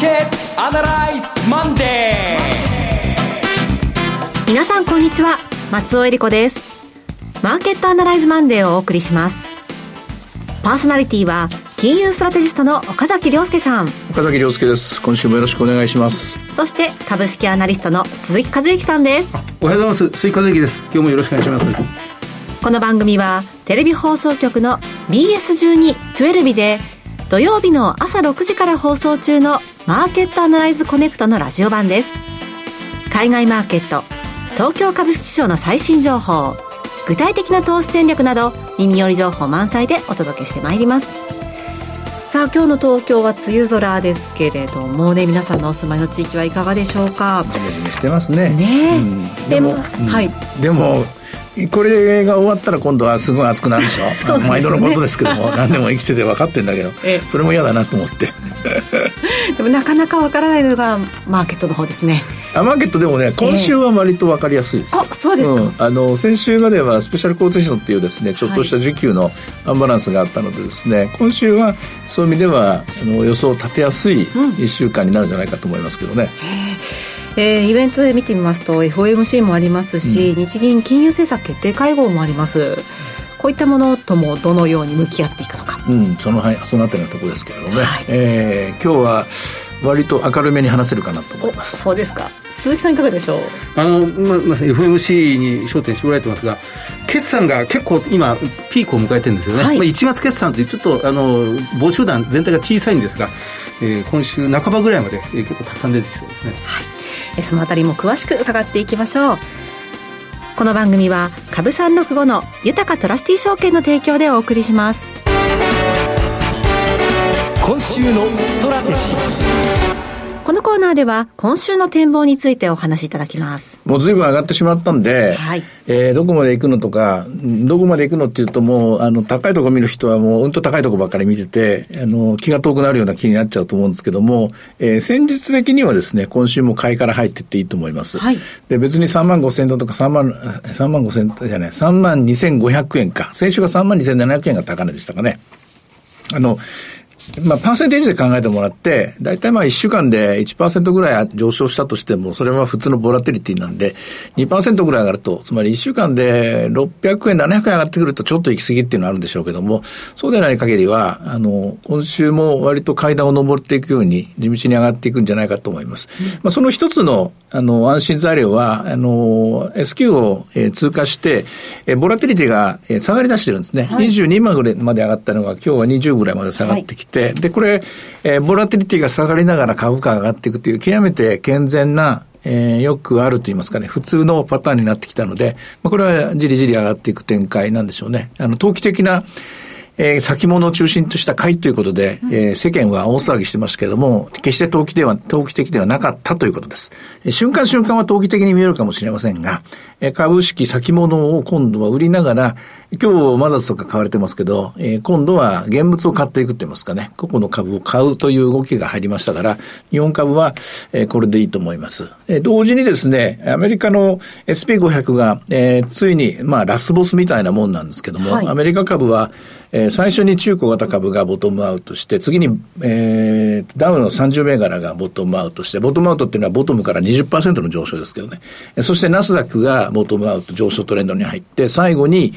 ーケットアナライズマンデー。皆さんこんにちは。松尾英里子です。マーケットアナライズマンデーをお送りします。パーソナリティは金融ストラテジストの岡崎良介さん。岡崎良介です。今週もよろしくお願いします。そして株式アナリストの鈴木一之さんです。おはようございます。鈴木一之です。今日もよろしくお願いします。この番組はテレビ放送局の BS12-12 で土曜日の朝6時から放送中のマーケットアナライズコネクトのラジオ版です。海外マーケット東京株式市場の最新情報具体的な投資戦略など耳寄り情報満載でお届けしてまいります。さあ今日の東京は梅雨空ですけれどもね。皆さんのお住まいの地域はいかがでしょうか？ジメジメしてますね。ね、うん、でも、うん、はい。でもこれが終わったら今度はすごい暑くなるでしょ？そう、ね、毎度のことですけども何でも生きてて分かってんだけど、ええ、それも嫌だなと思って。でもなかなか分からないのがマーケットの方ですねあマーケットでもね今週は割と分かりやすいです、えあそうですか、うん、あの先週まではスペシャルコーテーションっていうですねちょっとした需給のアンバランスがあったのでですね、はい、今週はそういう意味ではあの予想を立てやすい1週間になるんじゃないかと思いますけどね、うんえー、イベントで見てみますと FOMC もありますし、うん、日銀金融政策決定会合もあります。こういったものともどのように向き合っていくのか、うん、そのそのあたりのところですけれどもね、はい、えー、今日は割と明るめに話せるかなと思います。そうですか鈴木さんいかがでしょう？あの、ままあ、FMC に焦点絞られてますが決算が結構今ピークを迎えてるんですよね、はい、まあ、1月決算ってちょっとあの母集団全体が小さいんですが、えー、今週半ばぐらいまで、えー、結構たくさん出てきそうですね。はい。そのあたりも詳しく伺っていきましょう。この番組は株三六五の豊かトラスティ証券の提供でお送りします。今週のストラテジーこのコーナーでは今週の展望についてお話しいただきます。もう随分上がってしまったんで、はい、えー、どこまで行くのとか、どこまで行くのっていうともう、あの、高いとこ見る人はもううんと高いとこばっかり見てて、あの、気が遠くなるような気になっちゃうと思うんですけども、えー、戦術的にはですね、今週も買いから入っていっていいと思います。はい、で、別に3万5千円とか3万、3万5千円じゃない、3万2500円か。先週が3万2700円が高値でしたかね。あの、まあ、パーセンテージで考えてもらって、大体まあ1週間で1%ぐらい上昇したとしても、それは普通のボラテリティなんで、2%ぐらい上がると、つまり1週間で600円、700円上がってくるとちょっと行き過ぎっていうのはあるんでしょうけども、そうでない限りは、あの、今週も割と階段を登っていくように、地道に上がっていくんじゃないかと思います。まあ、その一つの、あの、安心材料は、あの、S q を、えー、通過して、えー、ボラテリティが、えー、下がり出してるんですね。はい、22万ぐらいまで上がったのが、今日は20ぐらいまで下がってきて、はい、で、これ、えー、ボラティリティが下がりながら株価が上がっていくという、極めて健全な、えー、よくあると言いますかね、普通のパターンになってきたので、まあ、これはじりじり上がっていく展開なんでしょうね。あの、投機的な、えー、先物を中心とした買いということで、えー、世間は大騒ぎしてますけれども、決して投機では、投機的ではなかったということです。瞬間瞬間は投機的に見えるかもしれませんが、え株式先物を今度は売りながら、今日マザーズとか買われてますけど、えー、今度は現物を買っていくって言いますかね、個々の株を買うという動きが入りましたから、日本株は、えー、これでいいと思います。えー、同時にですね、アメリカの SP500 が、えー、ついに、まあ、ラスボスみたいなもんなんですけども、はい、アメリカ株は、えー、最初に中古型株がボトムアウトして、次に、えー、ダウの30銘柄がボトムアウトして、ボトムアウトっていうのはボトムから20%の上昇ですけどね。そしてナスダックがボトムアウト上昇トレンドに入って、最後に、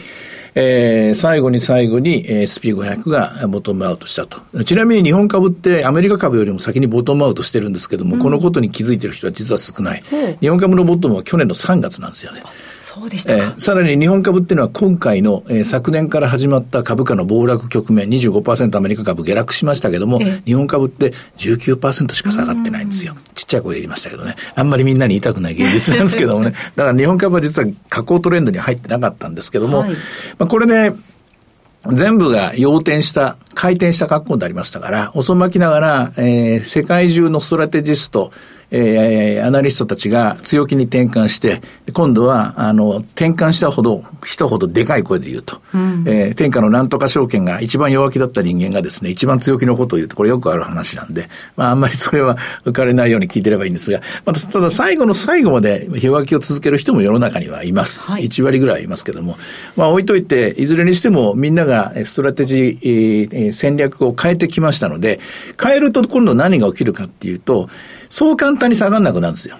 えー、最後に最後に SP500 がボトムアウトしたと。ちなみに日本株ってアメリカ株よりも先にボトムアウトしてるんですけども、うん、このことに気づいてる人は実は少ない。うん、日本株のボトムは去年の3月なんですよね。そうでしたえー、さらに日本株っていうのは今回の、えー、昨年から始まった株価の暴落局面、25%アメリカ株下落しましたけども、えー、日本株って19%しか下がってないんですよ。ちっちゃい声で言いましたけどね。あんまりみんなに言いたくない現実なんですけどもね。だから日本株は実は下降トレンドに入ってなかったんですけども、はい、まあこれね、全部が要点した、回転した格好になりましたから、遅まきながら、えー、世界中のストラテジスト、えー、アナリストたちが強気に転換して、今度は、あの、転換したほど、人ほどでかい声で言うと。うん、えー、天下のなんとか証券が一番弱気だった人間がですね、一番強気のことを言うと、これよくある話なんで、まあ、あんまりそれは浮かれないように聞いてればいいんですが、まあ、ただ最後の最後まで弱気を続ける人も世の中にはいます。はい、1割ぐらいいますけども、まあ、置いといて、いずれにしてもみんながストラテジー、えー、戦略を変えてきましたので、変えると今度何が起きるかっていうと、そう簡単に下がらなくなるんですよ。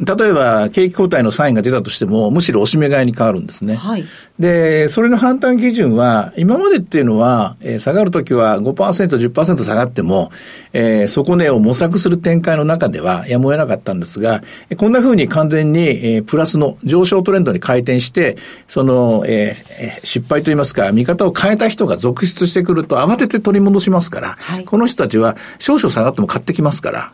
例えば、景気後退のサインが出たとしても、むしろ押し目買いに変わるんですね。はい、で、それの判断基準は、今までっていうのは、えー、下がるときは5%、10%下がっても、えー、底値を模索する展開の中ではやむを得なかったんですが、こんな風に完全に、えー、プラスの上昇トレンドに回転して、その、えー、失敗といいますか、見方を変えた人が続出してくると慌てて取り戻しますから、はい、この人たちは少々下がっても買ってきますから、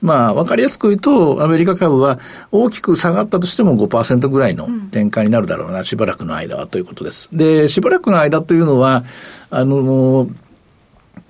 まあ、わかりやすく言うと、アメリカ株は大きく下がったとしても5%ぐらいの展開になるだろうな、しばらくの間はということです。で、しばらくの間というのは、あの、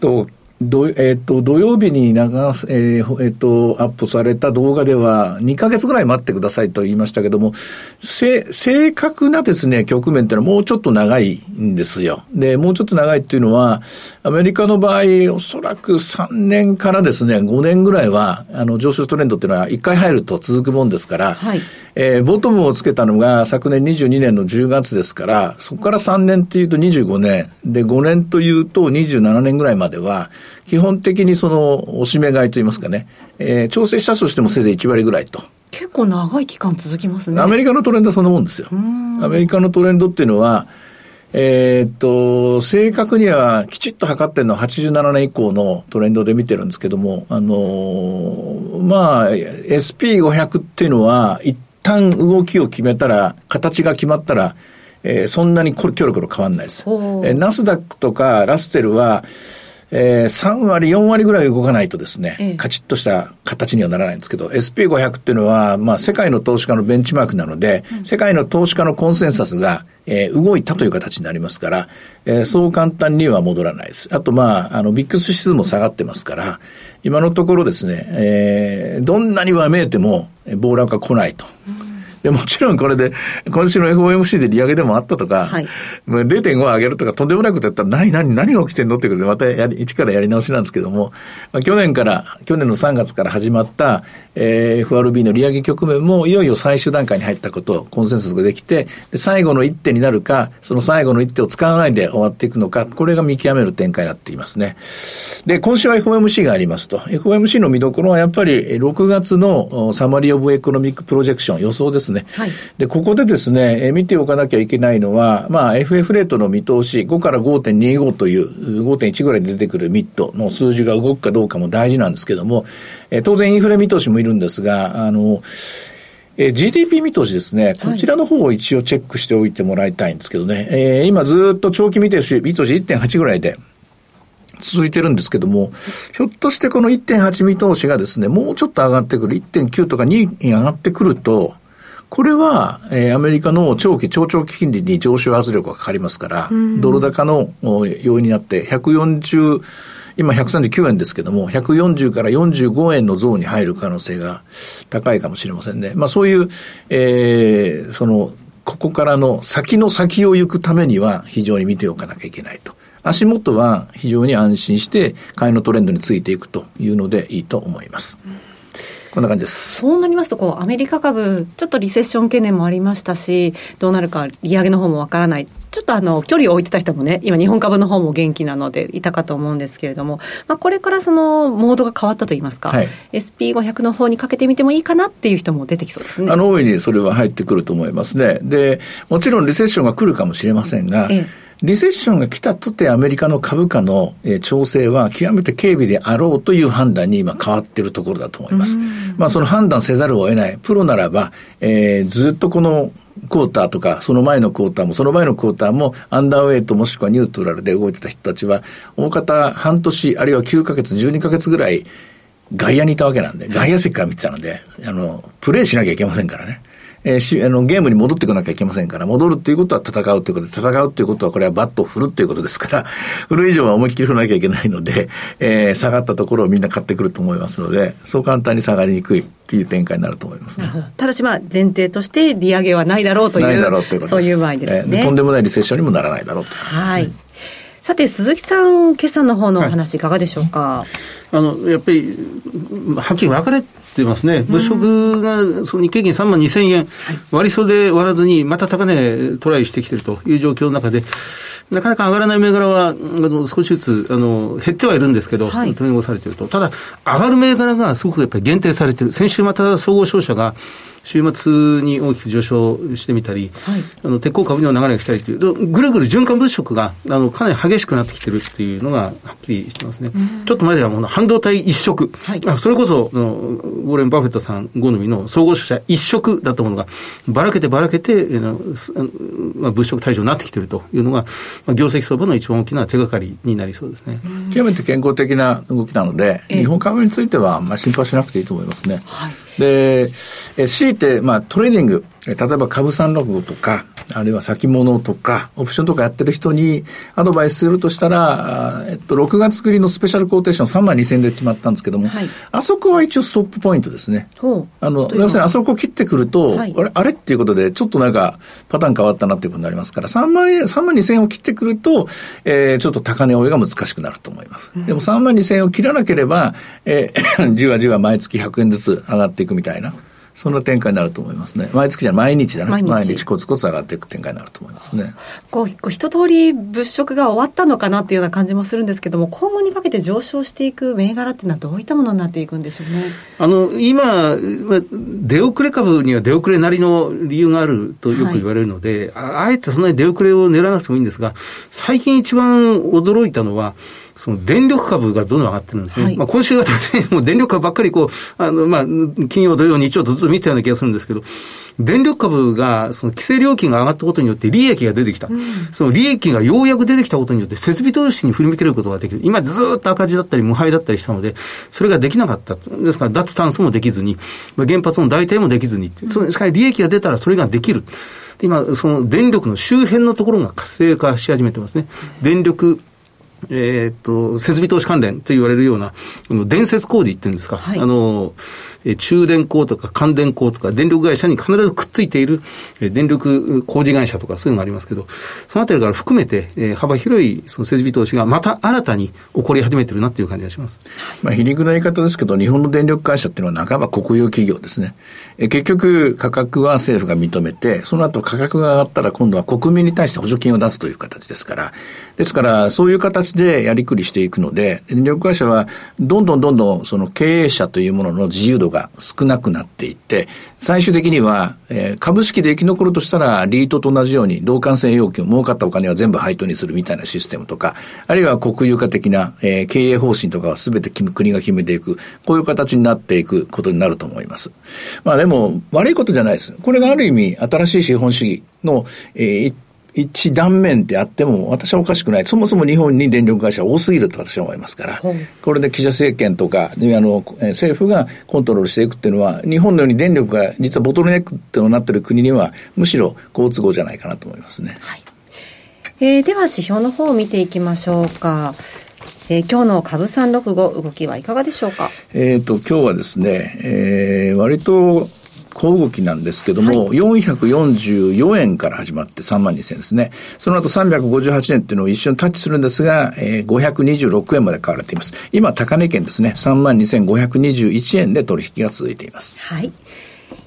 と、どえ、ー、と、土曜日に流、えー、え、ー、と、アップされた動画では、2ヶ月ぐらい待ってくださいと言いましたけども、正確なですね、局面ってのはもうちょっと長いんですよ。で、もうちょっと長いっていうのは、アメリカの場合、おそらく3年からですね、5年ぐらいは、あの、上昇トレンドっていうのは1回入ると続くもんですから、はい、えー、ボトムをつけたのが昨年22年の10月ですから、そこから3年っていうと25年、で、5年というと27年ぐらいまでは、基本的にその、おしめ買いといいますかね、えー、調整したとしてもせいぜい1割ぐらいと。結構長い期間続きますね。アメリカのトレンドはそんなもんですよ。アメリカのトレンドっていうのは、えー、っと、正確にはきちっと測ってるのは87年以降のトレンドで見てるんですけども、あのー、まあ、SP500 っていうのは、一旦動きを決めたら、形が決まったら、えー、そんなにキョロキョロ変わんないです。えー、ナスダックとかラステルは、えー、3割、4割ぐらい動かないとですね、ええ、カチッとした形にはならないんですけど、SP500 っていうのは、まあ、世界の投資家のベンチマークなので、うん、世界の投資家のコンセンサスが、えー、動いたという形になりますから、えー、そう簡単には戻らないです。あと、まあ、あの、ビックス指数も下がってますから、今のところですね、えー、どんなには見えても、暴落が来ないと。うんで、もちろんこれで、今週の FOMC で利上げでもあったとか、はい、0.5上げるとかとんでもないことやったら何、何、何が起きてんのってことで、またやり、一からやり直しなんですけども、まあ、去年から、去年の3月から始まった、えー、FRB の利上げ局面も、いよいよ最終段階に入ったこと、コンセンサスができて、で最後の一手になるか、その最後の一手を使わないで終わっていくのか、これが見極める展開になっていますね。で、今週は FOMC がありますと。FOMC の見どころはやっぱり、6月の Summary of Economic Projection 予想ですね。はい、で、ここでですね、え見ておかなきゃいけないのは、まあ、FF レートの見通し、5から5.25という、5.1ぐらいで出てくるミッドの数字が動くかどうかも大事なんですけども、え当然インフレ見通しもいるんですが、あの、え GDP 見通しですね、こちらの方を一応チェックしておいてもらいたいんですけどね、はい、えー、今ずっと長期見通し、見通し1.8ぐらいで、続いてるんですけども、ひょっとしてこの1.8見通しがですね、もうちょっと上がってくる、1.9とか2に上がってくると、これは、えー、アメリカの長期、長長期金利に上昇圧力がかかりますから、ドル高の要因になって、140、今139円ですけども、140から45円のゾーンに入る可能性が高いかもしれませんね。まあそういう、えー、その、ここからの先の先を行くためには非常に見ておかなきゃいけないと。足元は非常に安心して買いのトレンドについていくというのでいいと思います。こんな感じです。そうなりますと、こう、アメリカ株、ちょっとリセッション懸念もありましたし、どうなるか利上げの方もわからない。ちょっとあの、距離を置いてた人もね、今日本株の方も元気なのでいたかと思うんですけれども、まあ、これからその、モードが変わったといいますか、はい、SP500 の方にかけてみてもいいかなっていう人も出てきそうですね。あの、大いにそれは入ってくると思いますね。で、もちろんリセッションが来るかもしれませんが、ええリセッションが来たとてアメリカの株価の、え調整は極めて軽微であろうという判断に今変わっているところだと思います。まあその判断せざるを得ない。プロならば、えー、ずっとこのクォーターとか、その前のクォーターも、その前のクォーターも、アンダーウェイトもしくはニュートラルで動いてた人たちは、大方半年、あるいは9ヶ月、12ヶ月ぐらい、外野にいたわけなんで、外野席から見てたので、あの、プレイしなきゃいけませんからね。えー、しあのゲームに戻ってこなきゃいけませんから、戻るっていうことは戦うということで、戦うっていうことはこれはバットを振るっていうことですから、振る以上は思いっきり振らなきゃいけないので、えー、下がったところをみんな買ってくると思いますので、そう簡単に下がりにくいっていう展開になると思いますね。ただしまあ前提として利上げはないだろうという、ないだろうということそういう場合ですね、えー、とんでもないリセッションにもならないだろうという話です、ね。はい。さて、鈴木さん、決算の方のお話、いかがでしょうか、はい、あのやっぱり、はっきり分かれてますね、物色がその日経平均3万2000円、割り袖割らずに、また高値トライしてきてるという状況の中で、なかなか上がらない銘柄は、あの、少しずつ、あの、減ってはいるんですけど、はい、取り残されてると。ただ、上がる銘柄がすごくやっぱり限定されてる。先週また総合商社が、週末に大きく上昇してみたり、はい、あの鉄鋼株にも流れが来たりという、ぐるぐる循環物色があのかなり激しくなってきてるっていうのがはっきりしてますね。ちょっと前ではもう半導体一色、はい、それこそのウォーレン・バフェットさん好みの総合商社一色だったものが、ばらけてばらけて、まあ、物色対象になってきてるというのが、まあ、業績相場の一番大きな手がかりになりそうですね。極めて健康的な動きなので、日本株については、まあ、心配しなくていいと思いますね。はいで、え強いて、まあ、トレーニング、例えば株三六五とか、あるいは先物とか、オプションとかやってる人にアドバイスするとしたら、えっと、6月繰りのスペシャルコーテーション3万2000円で決まったんですけども、はい、あそこは一応ストップポイントですね。あの、要するにあそこ切ってくると、はい、あれ、あれっていうことで、ちょっとなんか、パターン変わったなっていうことになりますから、3万円、3万2000円を切ってくると、えー、ちょっと高値追いが難しくなると思います。うん、でも3万2000円を切らなければ、えー、じわじわ毎月100円ずつ上がっていくみたいな。そんな展開になると思いますね。毎月じゃ毎日だね。毎日毎日コツコツ上がっていく展開になると思いますね。こう、こう一通り物色が終わったのかなっていうような感じもするんですけども、今後にかけて上昇していく銘柄っていうのはどういったものになっていくんでしょうね。あの、今、出遅れ株には出遅れなりの理由があるとよく言われるので、はい、ああえてそんなに出遅れを狙わなくてもいいんですが、最近一番驚いたのは、その電力株がどんどん上がってるんですね。はい、まあ今週はもう電力株ばっかりこう、あの、まあ、金曜、土曜、日曜とずっと見てたような気がするんですけど、電力株が、その規制料金が上がったことによって利益が出てきた。うん、その利益がようやく出てきたことによって設備投資に振り向けることができる。今ずっと赤字だったり無敗だったりしたので、それができなかった。ですから脱炭素もできずに、原発の代替もできずに、そのしかし利益が出たらそれができる。今、その電力の周辺のところが活性化し始めてますね。電力えっ、と、設備投資関連と言われるような、伝説工事っていうんですか、はい、あの、中電工とか関電工とか電力会社に必ずくっついている電力工事会社とかそういうのがありますけど、そのあたりから含めて、幅広いその設備投資がまた新たに起こり始めてるなっていう感じがします。まあ皮肉な言い方ですけど、日本の電力会社っていうのは半ば国有企業ですね。え結局価格は政府が認めて、その後価格が上がったら今度は国民に対して補助金を出すという形ですから、ですからそういう形でやりくりしていくので、電力会社はどんどんどんどんその経営者というものの自由度が少なくなっていって、最終的には、えー、株式で生き残るとしたら、リートと同じように、同感性要求、儲かったお金は全部配当にするみたいなシステムとか、あるいは国有化的な、えー、経営方針とかは全て国が決めていく、こういう形になっていくことになると思います。まあでも、悪いことじゃないです。これがある意味、新しい資本主義の、えー、断面であっても、私はおかしくない。そもそも日本に電力会社は多すぎると私は思いますから、これで記者政権とか、あの、政府がコントロールしていくっていうのは、日本のように電力が実はボトルネックってなってる国には、むしろ好都合じゃないかなと思いますね。はい。えー、では指標の方を見ていきましょうか。えー、今日の株三六五動きはいかがでしょうか？えっ、と今日はですね、えー、割と小動きなんですけども、はい、444円から始まって3万2000円ですね。その後358円っていうのを一瞬タッチするんですが、えー、526円まで買われています。今、高値圏ですね。3万2521円で取引が続いています。はい。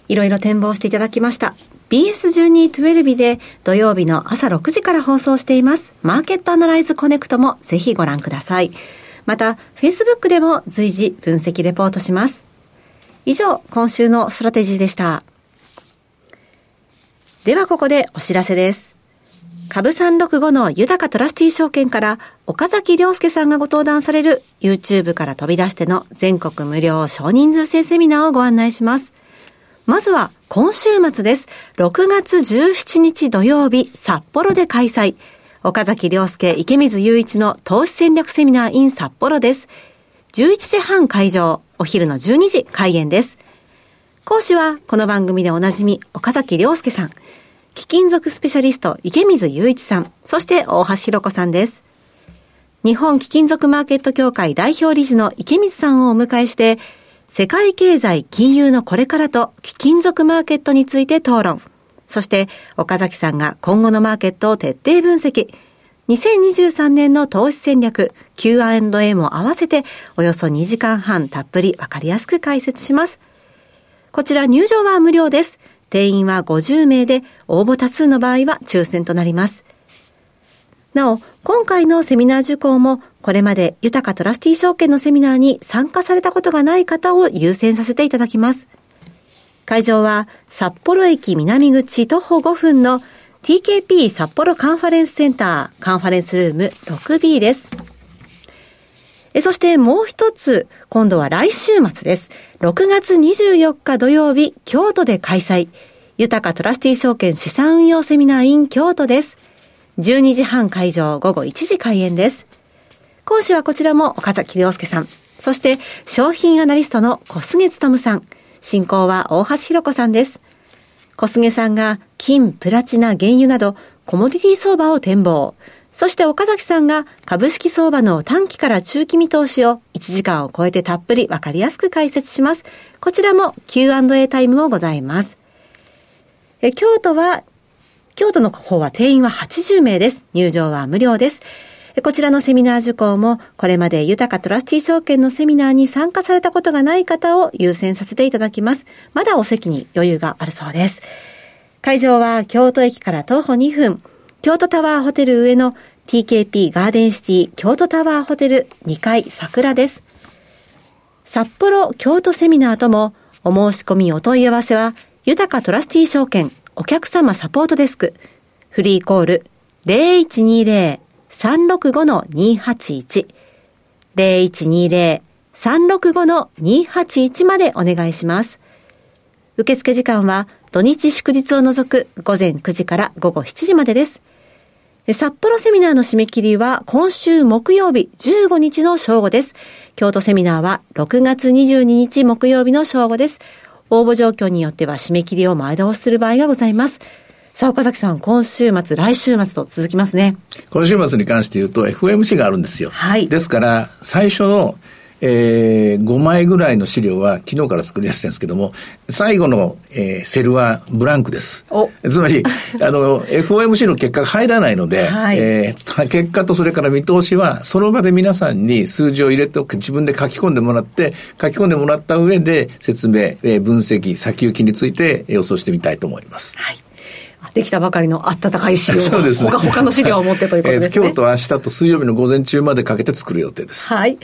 いろいろ展望していただきました。BS1212 で土曜日の朝6時から放送しています。マーケットアナライズコネクトもぜひご覧ください。また、Facebook でも随時分析レポートします。以上、今週のストラテジーでした。ではここでお知らせです。株365の豊かトラスティー証券から岡崎良介さんがご登壇される YouTube から飛び出しての全国無料少人数制セミナーをご案内します。まずは今週末です。6月17日土曜日、札幌で開催。岡崎良介池水雄一の投資戦略セミナー in 札幌です。11時半会場。お昼の12時開演です。講師はこの番組でおなじみ岡崎亮介さん、貴金属スペシャリスト池水雄一さん、そして大橋弘子さんです。日本貴金属マーケット協会代表理事の池水さんをお迎えして、世界経済金融のこれからと貴金属マーケットについて討論。そして、岡崎さんが今後のマーケットを徹底分析。2023年の投資戦略 Q&A も合わせておよそ2時間半たっぷりわかりやすく解説します。こちら入場は無料です。定員は50名で応募多数の場合は抽選となります。なお、今回のセミナー受講も、これまで豊かトラスティ証券のセミナーに参加されたことがない方を優先させていただきます。会場は、札幌駅南口徒歩5分の TKP 札幌カンファレンスセンターカンファレンスルーム 6B です。えそしてもう一つ、今度は来週末です。6月24日土曜日、京都で開催。豊かトラスティ証券資産運用セミナー in 京都です。12時半会場、午後1時開演です。講師はこちらも岡崎良介さん。そして、商品アナリストの小菅務さん。進行は大橋弘子さんです。小菅さんが金、プラチナ、原油などコモディティ相場を展望。そして岡崎さんが株式相場の短期から中期見通しを1時間を超えてたっぷりわかりやすく解説します。こちらも Q&A タイムもございます。え京都は京都の方は定員は80名です。入場は無料です。こちらのセミナー受講も、これまで豊かトラスティ証券のセミナーに参加されたことがない方を優先させていただきます。まだお席に余裕があるそうです。会場は京都駅から徒歩2分、京都タワーホテル上の TKP ガーデンシティ京都タワーホテル2階桜です。札幌京都セミナーともお申し込みお問い合わせは、豊かトラスティ証券お客様サポートデスク、フリーコール0120 0120-365-281、0120-365-281までお願いします。受付時間は土日祝日を除く午前9時から午後7時までです。札幌セミナーの締め切りは今週木曜日15日の正午です。京都セミナーは6月22日木曜日の正午です。応募状況によっては締め切りを前倒しする場合がございます。さあ、岡崎さん、今週末、来週末と続きますね。今週末に関して言うと、FMC があるんですよ。はい。ですから、最初のえー、5枚ぐらいの資料は昨日から作り出してるんですけども、最後の、えー、セルはブランクです。つまり、あの、FOMC の結果が入らないので、はい、えー、結果とそれから見通しは、その場で皆さんに数字を入れておく、自分で書き込んでもらって、書き込んでもらった上で説明、えー、分析、先行きについて予想してみたいと思います。はい。できたばかりの温かい資料 そうですね。他他の資料を持ってということですね。えー、今日と明日と水曜日の午前中までかけて作る予定です。はい。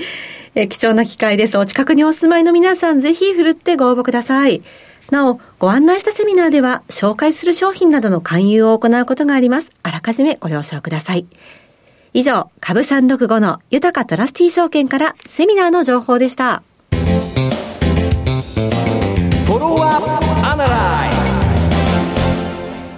え貴重な機会です。お近くにお住まいの皆さん、ぜひ振るってご応募ください。なお、ご案内したセミナーでは、紹介する商品などの勧誘を行うことがあります。あらかじめご了承ください。以上、株365の豊かトラスティ証券からセミナーの情報でした。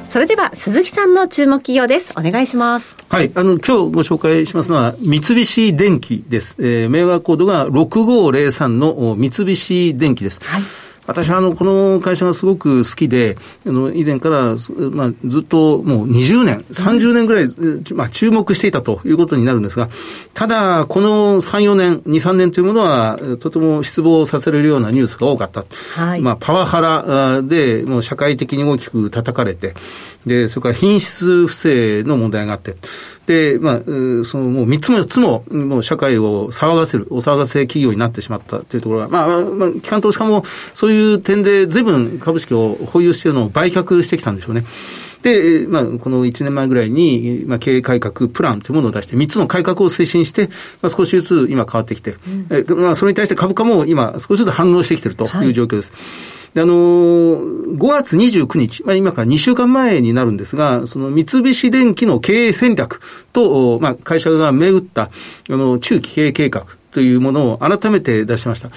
それでは鈴木さんの注目企業です。お願いします。はい。あの、今日ご紹介しますのは、三菱電機です。えー、メーワーコードが6503の三菱電機です。はい。私はあの、この会社がすごく好きで、あの、以前から、まあ、ずっともう20年、30年ぐらい、まあ、注目していたということになるんですが、ただ、この3、4年、2、3年というものは、とても失望させられるようなニュースが多かった。はい。まあ、パワハラで、もう社会的に大きく叩かれて、で、それから品質不正の問題があって、で、まあ、そのもう3つも4つも、もう社会を騒がせる、お騒がせ企業になってしまったというところが、まあ、まあ、機関投資家もそういう点で随分株式を保有しているのを売却してきたんでしょうね。で、まあ、この1年前ぐらいに、まあ、経営改革プランというものを出して、3つの改革を推進して、まあ、少しずつ今変わってきて、うん、えまあ、それに対して株価も今少しずつ反応してきているという状況です。はいあのー、5月29日、まあ、今から2週間前になるんですが、その三菱電機の経営戦略と、まあ、会社が銘打った、あの、中期経営計画というものを改めて出しました。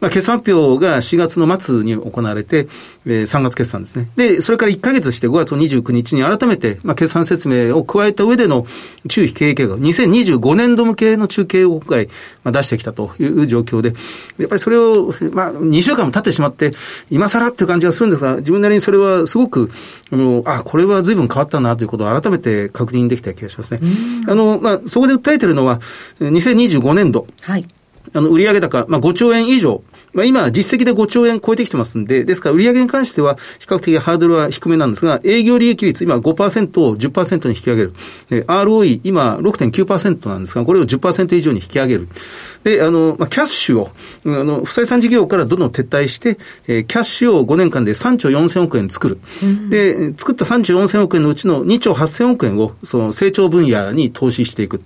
まあ、決算発表が4月の末に行われて、えー、3月決算ですね。で、それから1ヶ月して5月29日に改めて、まあ、決算説明を加えた上での中期経営計画、2025年度向けの中継を今回、まあ、出してきたという状況で、やっぱりそれを、まあ、2週間も経ってしまって、今更っていう感じがするんですが、自分なりにそれはすごく、あの、あ、これは随分変わったなということを改めて確認できた気がしますね。あの、まあ、そこで訴えてるのは、2025年度。はい。あの、売上高、まあ、5兆円以上まあ、今、実績で5兆円超えてきてますんで、ですから売上に関しては比較的ハードルは低めなんですが、営業利益率今5%を10%に引き上げる。ROE 今6.9%なんですが、これを10%以上に引き上げる。で、あの、まあ、キャッシュを、あの、不採算事業からどんどん撤退して、えー、キャッシュを5年間で3兆4000億円作る。うん、で、作った3兆4000億円のうちの2兆8000億円を、その成長分野に投資していく。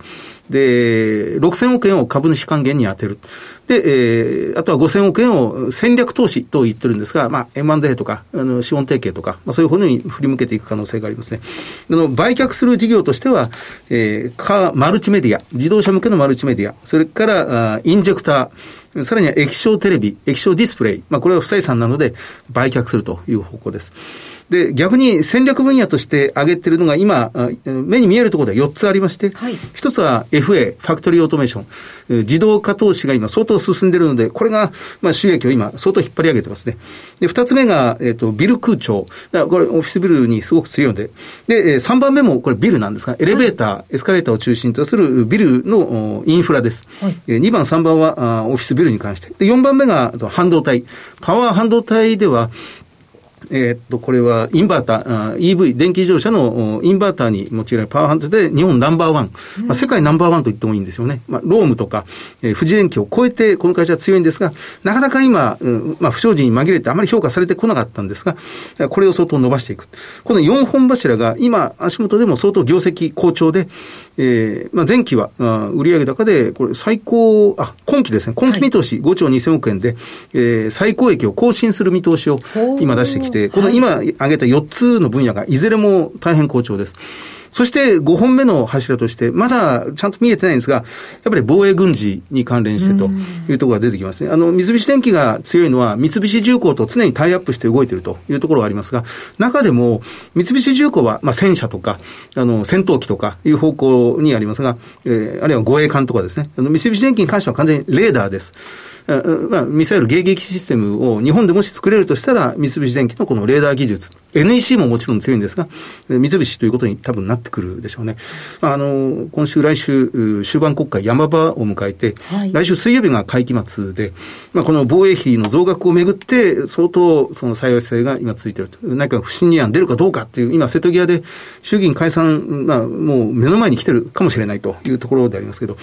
で、6000億円を株主還元に充てる。で、えー、あとは5000億円を戦略投資と言ってるんですが、まあ、M&A とか、あの、資本提携とか、まあ、そういうものに振り向けていく可能性がありますね。あの、売却する事業としては、えー、カー、マルチメディア、自動車向けのマルチメディア、それから、あインジェクター、さらには液晶テレビ、液晶ディスプレイ、まあ、これは不採算なので、売却するという方向です。で、逆に戦略分野として挙げてるのが今、目に見えるところで4つありまして、はい、1つは FA、ファクトリーオートメーション。自動化投資が今相当進んでいるので、これが、まあ、収益を今相当引っ張り上げてますね。で、2つ目が、えっ、ー、と、ビル空調。だこれオフィスビルにすごく強いので。で、3番目もこれビルなんですが、エレベーター、はい、エスカレーターを中心とするビルのインフラです。はい、2番、3番はオフィスビルに関して。で、4番目が半導体。パワー半導体では、えー、っと、これはインバーター、EV、電気自動車のインバーターに用いられるパワーハンドで日本ナンバーワン、まあ、世界ナンバーワンと言ってもいいんですよね。まあ、ロームとか、えー、富士電機を超えてこの会社は強いんですが、なかなか今、うん、まあ、不祥事に紛れてあまり評価されてこなかったんですが、これを相当伸ばしていく。この4本柱が今、足元でも相当業績好調で、えー、まあ、前期は、あ売上高で、これ最高、あ、今期ですね、今期見通し5兆2000億円で、はい、えー、最高益を更新する見通しを今出してきて、この今挙げた4つの分野がいずれも大変好調です。そして5本目の柱として、まだちゃんと見えてないんですが、やっぱり防衛軍事に関連してというところが出てきますね。あの、三菱電機が強いのは、三菱重工と常にタイアップして動いているというところがありますが、中でも、三菱重工は、まあ、戦車とか、あの、戦闘機とかいう方向にありますが、えー、あるいは護衛艦とかですね。あの、三菱電機に関しては完全にレーダーです。まあ、ミサイル迎撃システムを日本でもし作れるとしたら、三菱電機のこのレーダー技術、NEC ももちろん強いんですが、三菱ということに多分なってくるでしょうね。あの、今週、来週、終盤国会山場を迎えて、はい、来週水曜日が会期末で、まあ、この防衛費の増額をめぐって、相当その採用性が今ついていると。何か不信任案出るかどうかっていう、今、瀬戸際で衆議院解散、まあ、もう目の前に来てるかもしれないというところでありますけど、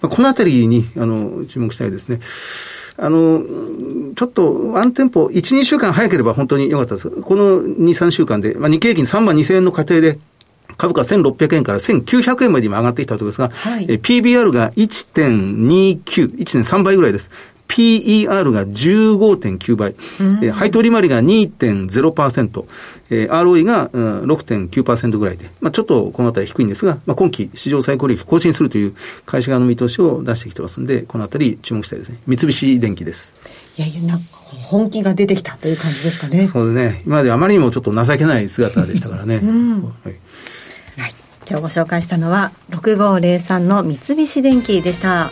まあ、このあたりに、あの、注目したいですね。あの、ちょっとワンテンポ、1、2週間早ければ本当に良かったです。この2、3週間で、まあ、日経平均3万2000円の過程で、株価1600円から1900円まで今上がってきたところですが、はい、PBR が1.29、1.3倍ぐらいです。PER が15.9倍、うん、配当利回りが2.0%、えー、ROE が、うん、6.9%ぐらいで、まあ、ちょっとこのあたり低いんですが、まあ、今期市場最高利益更新するという会社側の見通しを出してきてますんで、このあたり注目したいですね。三菱電機です。いやいや、なんか本気が出てきたという感じですかね。そうですね。今まであまりにもちょっと情けない姿でしたからね。うん、はい、はい。今日ご紹介したのは、6503の三菱電機でした。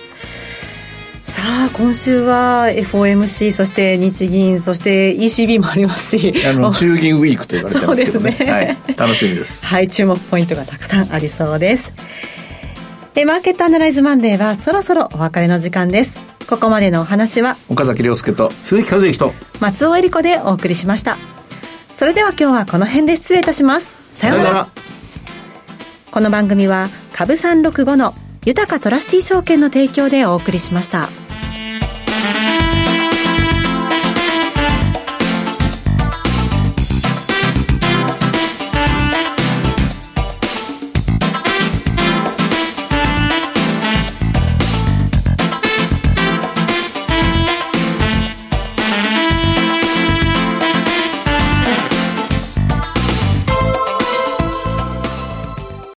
さあ今週は FOMC そして日銀そして ECB もありますし。あの中銀ウィークと言われてますけどね。ね、はい、楽しみです。はい注目ポイントがたくさんありそうです。えマーケットアナライズマンデーはそろそろお別れの時間です。ここまでのお話は岡崎亮介と鈴木和之と松尾恵理子でお送りしました。それでは今日はこの辺で失礼いたします。さようなら。この番組は株365の豊かトラスティ証券の提供でお送りしました。